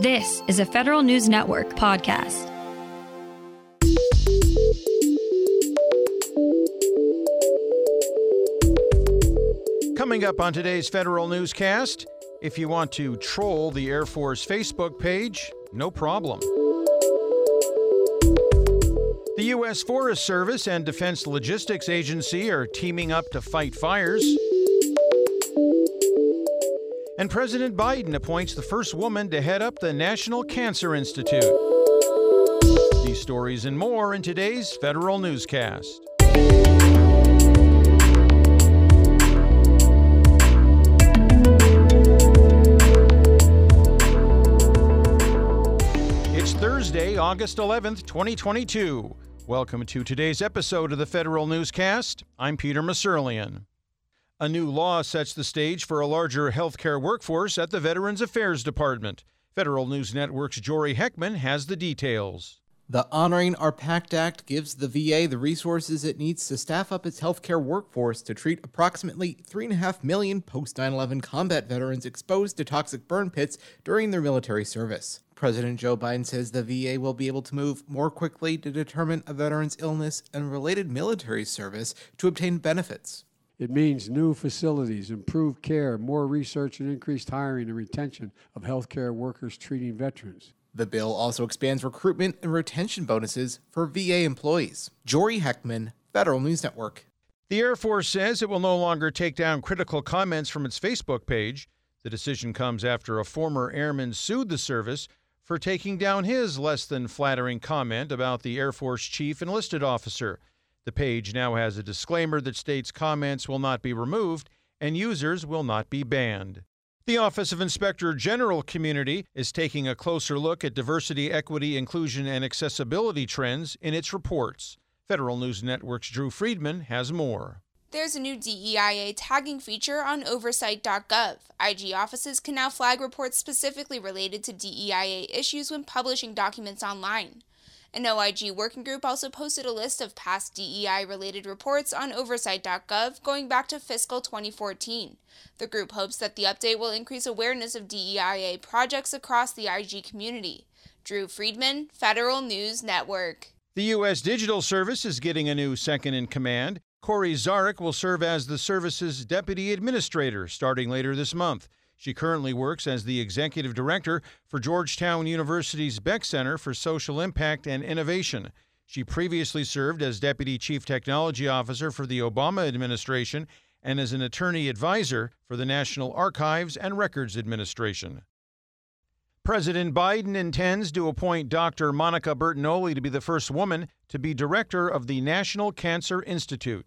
This is a Federal News Network podcast. Coming up on today's Federal Newscast, if you want to troll the Air Force Facebook page, no problem. The U.S. Forest Service and Defense Logistics Agency are teaming up to fight fires. And President Biden appoints the first woman to head up the National Cancer Institute. These stories and more in today's Federal Newscast. It's Thursday, August 11th, 2022. Welcome to today's episode of the Federal Newscast. I'm Peter Musurlian. A new law sets the stage for a larger healthcare workforce at the Veterans Affairs Department. Federal News Network's Jory Heckman has the details. The Honoring Our Pact Act gives the VA the resources it needs to staff up its healthcare workforce to treat approximately 3.5 million post 9 11 combat veterans exposed to toxic burn pits during their military service. President Joe Biden says the VA will be able to move more quickly to determine a veteran's illness and related military service to obtain benefits. It means new facilities, improved care, more research, and increased hiring and retention of healthcare workers treating veterans. The bill also expands recruitment and retention bonuses for VA employees. Jory Heckman, Federal News Network. The Air Force says it will no longer take down critical comments from its Facebook page. The decision comes after a former airman sued the service for taking down his less than flattering comment about the Air Force chief enlisted officer. The page now has a disclaimer that states comments will not be removed and users will not be banned. The Office of Inspector General Community is taking a closer look at diversity, equity, inclusion, and accessibility trends in its reports. Federal News Network's Drew Friedman has more. There's a new DEIA tagging feature on oversight.gov. IG offices can now flag reports specifically related to DEIA issues when publishing documents online. An OIG working group also posted a list of past DEI related reports on oversight.gov going back to fiscal 2014. The group hopes that the update will increase awareness of DEIA projects across the IG community. Drew Friedman, Federal News Network. The U.S. Digital Service is getting a new second in command. Cori Zarek will serve as the service's deputy administrator starting later this month. She currently works as the executive director for Georgetown University's Beeck Center for Social Impact and Innovation. She previously served as deputy chief technology officer for the Obama administration and as an attorney advisor for the National Archives and Records Administration. President Biden intends to appoint Dr. Monica Bertagnolli to be the first woman to be director of the National Cancer Institute.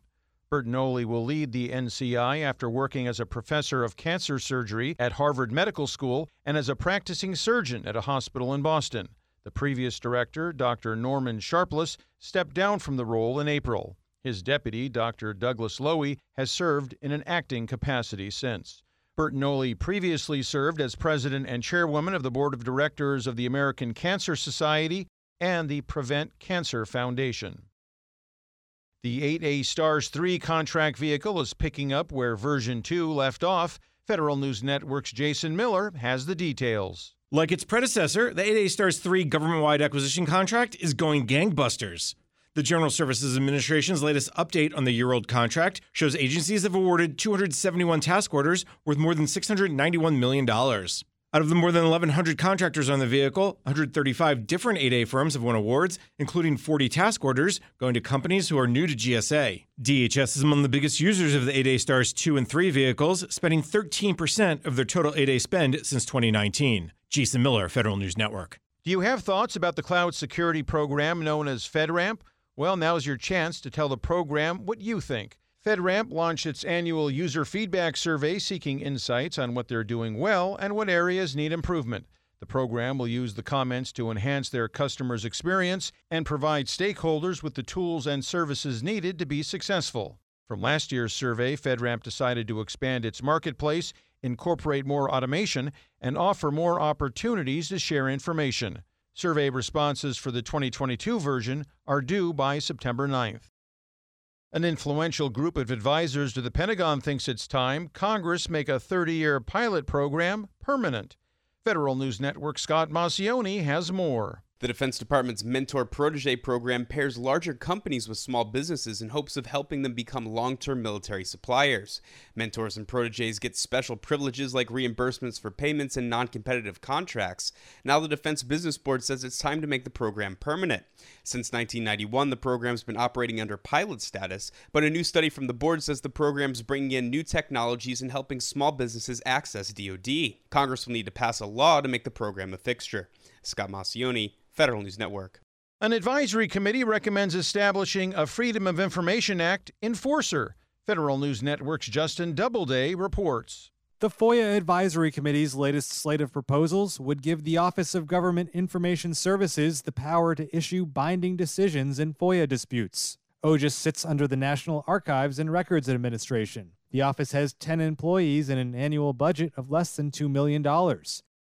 Bertagnolli will lead the NCI after working as a professor of cancer surgery at Harvard Medical School and as a practicing surgeon at a hospital in Boston. The previous director, Dr. Norman Sharpless, stepped down from the role in April. His deputy, Dr. Douglas Lowy, has served in an acting capacity since. Bert Bertagnolli previously served as president and chairwoman of the board of directors of the American Cancer Society and the Prevent Cancer Foundation. The 8A Stars 3 contract vehicle is picking up where version 2 left off. Federal News Network's Jason Miller has the details. Like its predecessor, the 8A Stars 3 government wide acquisition contract is going gangbusters. The General Services Administration's latest update on the year old contract shows agencies have awarded 271 task orders worth more than $691 million. Out of the more than 1,100 contractors on the vehicle, 135 different 8A firms have won awards, including 40 task orders going to companies who are new to GSA. DHS is among the biggest users of the 8A Stars 2 and 3 vehicles, spending 13% of their total 8A spend since 2019. Jason Miller, Federal News Network. Do you have thoughts about the cloud security program known as FedRAMP? Well, now's your chance to tell the program what you think. FedRAMP launched its annual user feedback survey seeking insights on what they're doing well and what areas need improvement. The program will use the comments to enhance their customers' experience and provide stakeholders with the tools and services needed to be successful. From last year's survey, FedRAMP decided to expand its marketplace, incorporate more automation, and offer more opportunities to share information. Survey responses for the 2022 version are due by September 9th. An influential group of advisors to the Pentagon thinks it's time Congress make a 30 year pilot program permanent. Federal News Network Scott Maucione has more. The Defense Department's Mentor Protege program pairs larger companies with small businesses in hopes of helping them become long term military suppliers. Mentors and proteges get special privileges like reimbursements for payments and non competitive contracts. Now, the Defense Business Board says it's time to make the program permanent. Since 1991, the program's been operating under pilot status, but a new study from the board says the program's bringing in new technologies and helping small businesses access DoD. Congress will need to pass a law to make the program a fixture. Scott Maucione, Federal News Network. An advisory committee recommends establishing a Freedom of Information Act enforcer. Federal News Network's Justin Doubleday reports. The FOIA Advisory Committee's latest slate of proposals would give the Office of Government Information Services the power to issue binding decisions in FOIA disputes. OGIS sits under the National Archives and Records Administration. The office has 10 employees and an annual budget of less than $2 million.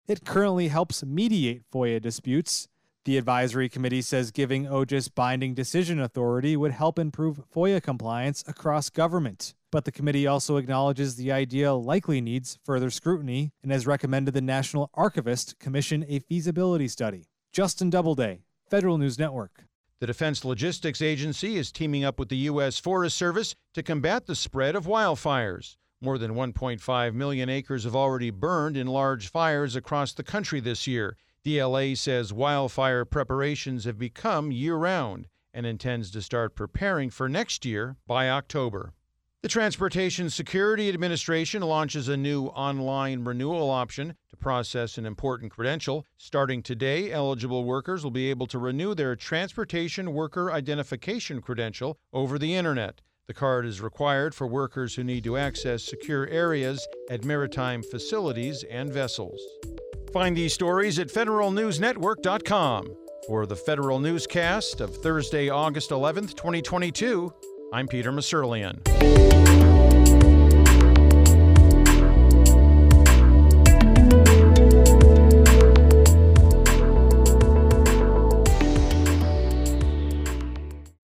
It currently helps mediate FOIA disputes the advisory committee says giving OGIS binding decision authority would help improve FOIA compliance across government. But the committee also acknowledges the idea likely needs further scrutiny and has recommended the National Archivist commission a feasibility study. Justin Doubleday, Federal News Network. The Defense Logistics Agency is teaming up with the U.S. Forest Service to combat the spread of wildfires. More than 1.5 million acres have already burned in large fires across the country this year. DLA says wildfire preparations have become year round and intends to start preparing for next year by October. The Transportation Security Administration launches a new online renewal option to process an important credential. Starting today, eligible workers will be able to renew their Transportation Worker Identification credential over the Internet. The card is required for workers who need to access secure areas at maritime facilities and vessels. Find these stories at federalnewsnetwork.com. For the Federal Newscast of Thursday, August 11th, 2022, I'm Peter Musurlian.